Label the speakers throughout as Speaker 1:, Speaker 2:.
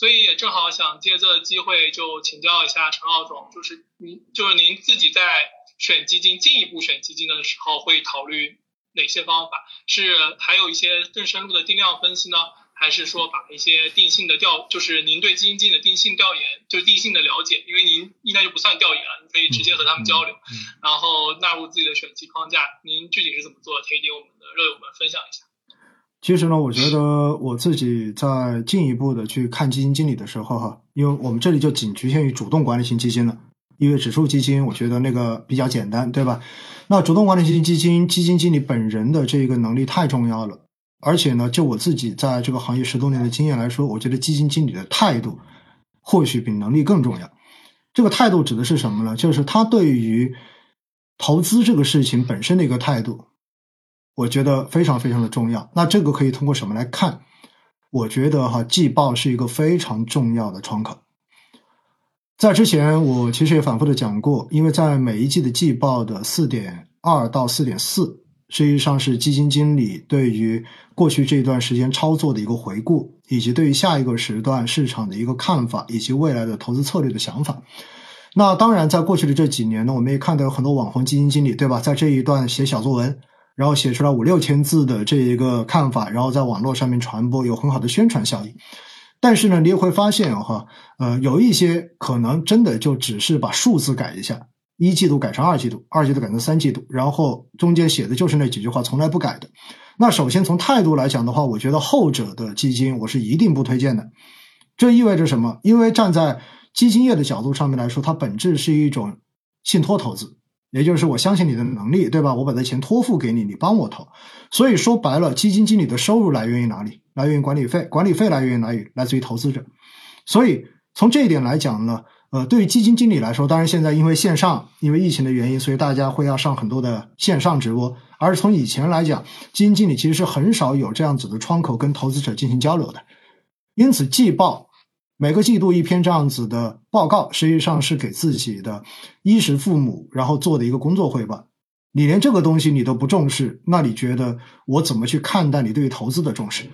Speaker 1: 所以也正好想借这个机会就请教一下陈浩总，就是您就是您自己在选基金进一步选基金的时候会考虑哪些方法？是还有一些更深入的定量分析呢？还是说把一些定性的调，就是您对基金经理的定性调研，就是定性的了解，因为您应该就不算调研了，你可以直接和他们交流，然后纳入自己的选基框架。您具体是怎么做的？可以给我们的热友们分享一下。
Speaker 2: 其实呢，我觉得我自己在进一步的去看基金经理的时候，哈，因为我们这里就仅局限于主动管理型基金了，因为指数基金我觉得那个比较简单，对吧？那主动管理型基金基金经理本人的这个能力太重要了。而且呢，就我自己在这个行业十多年的经验来说，我觉得基金经理的态度或许比能力更重要。这个态度指的是什么呢？就是他对于投资这个事情本身的一个态度，我觉得非常非常的重要。那这个可以通过什么来看？我觉得哈，季报是一个非常重要的窗口。在之前，我其实也反复的讲过，因为在每一季的季报的四点二到四点四。实际上是基金经理对于过去这一段时间操作的一个回顾，以及对于下一个时段市场的一个看法，以及未来的投资策略的想法。那当然，在过去的这几年呢，我们也看到有很多网红基金经理，对吧？在这一段写小作文，然后写出来五六千字的这一个看法，然后在网络上面传播，有很好的宣传效应。但是呢，你也会发现哈，呃，有一些可能真的就只是把数字改一下。一季度改成二季度，二季度改成三季度，然后中间写的就是那几句话，从来不改的。那首先从态度来讲的话，我觉得后者的基金我是一定不推荐的。这意味着什么？因为站在基金业的角度上面来说，它本质是一种信托投资，也就是我相信你的能力，对吧？我把这钱托付给你，你帮我投。所以说白了，基金经理的收入来源于哪里？来源于管理费，管理费来源于哪里？来自于投资者。所以从这一点来讲呢？呃，对于基金经理来说，当然现在因为线上，因为疫情的原因，所以大家会要上很多的线上直播。而从以前来讲，基金经理其实是很少有这样子的窗口跟投资者进行交流的。因此，季报每个季度一篇这样子的报告，实际上是给自己的衣食父母然后做的一个工作汇报。你连这个东西你都不重视，那你觉得我怎么去看待你对于投资的重视？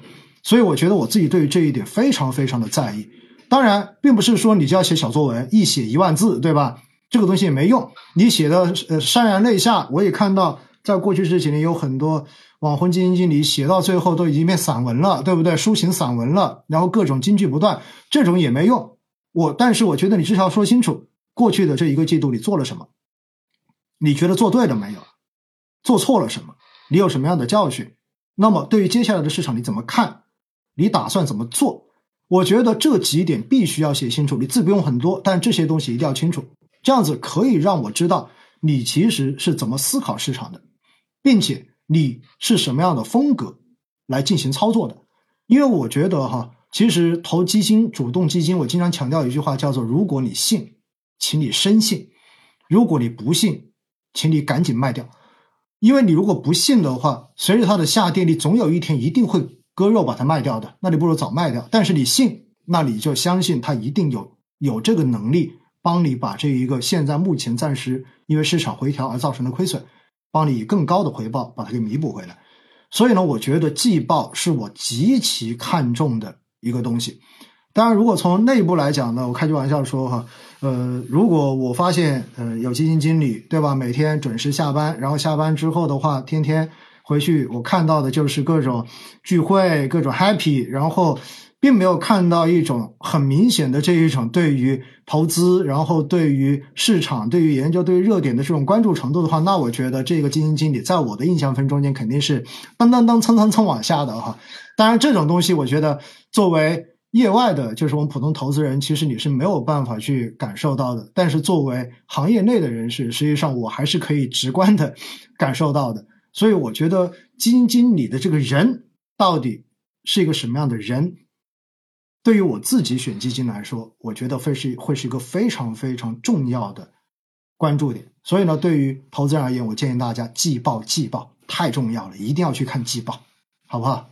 Speaker 2: 所以，我觉得我自己对于这一点非常非常的在意。当然，并不是说你就要写小作文，一写一万字，对吧？这个东西也没用。你写的呃潸然泪下，我也看到，在过去这几年有很多网红基金经理写到最后都已经变散文了，对不对？抒情散文了，然后各种金句不断，这种也没用。我但是我觉得你至少说清楚过去的这一个季度你做了什么，你觉得做对了没有？做错了什么？你有什么样的教训？那么对于接下来的市场你怎么看？你打算怎么做？我觉得这几点必须要写清楚，你字不用很多，但这些东西一定要清楚，这样子可以让我知道你其实是怎么思考市场的，并且你是什么样的风格来进行操作的。因为我觉得哈，其实投基金、主动基金，我经常强调一句话，叫做：如果你信，请你深信；如果你不信，请你赶紧卖掉。因为你如果不信的话，随着它的下跌，你总有一天一定会。割肉把它卖掉的，那你不如早卖掉。但是你信，那你就相信它一定有有这个能力帮你把这一个现在目前暂时因为市场回调而造成的亏损，帮你以更高的回报把它给弥补回来。所以呢，我觉得季报是我极其看重的一个东西。当然，如果从内部来讲呢，我开句玩笑说哈，呃，如果我发现呃有基金经理对吧，每天准时下班，然后下班之后的话，天天。回去我看到的就是各种聚会，各种 happy，然后并没有看到一种很明显的这一种对于投资，然后对于市场、对于研究、对于热点的这种关注程度的话，那我觉得这个基金经理在我的印象分中间肯定是噔噔噔蹭蹭蹭往下的哈。当然，这种东西我觉得作为业外的，就是我们普通投资人，其实你是没有办法去感受到的。但是作为行业内的人士，实际上我还是可以直观的感受到的。所以我觉得基金经理的这个人到底是一个什么样的人？对于我自己选基金来说，我觉得会是会是一个非常非常重要的关注点。所以呢，对于投资人而言，我建议大家季报季报太重要了，一定要去看季报，好不好？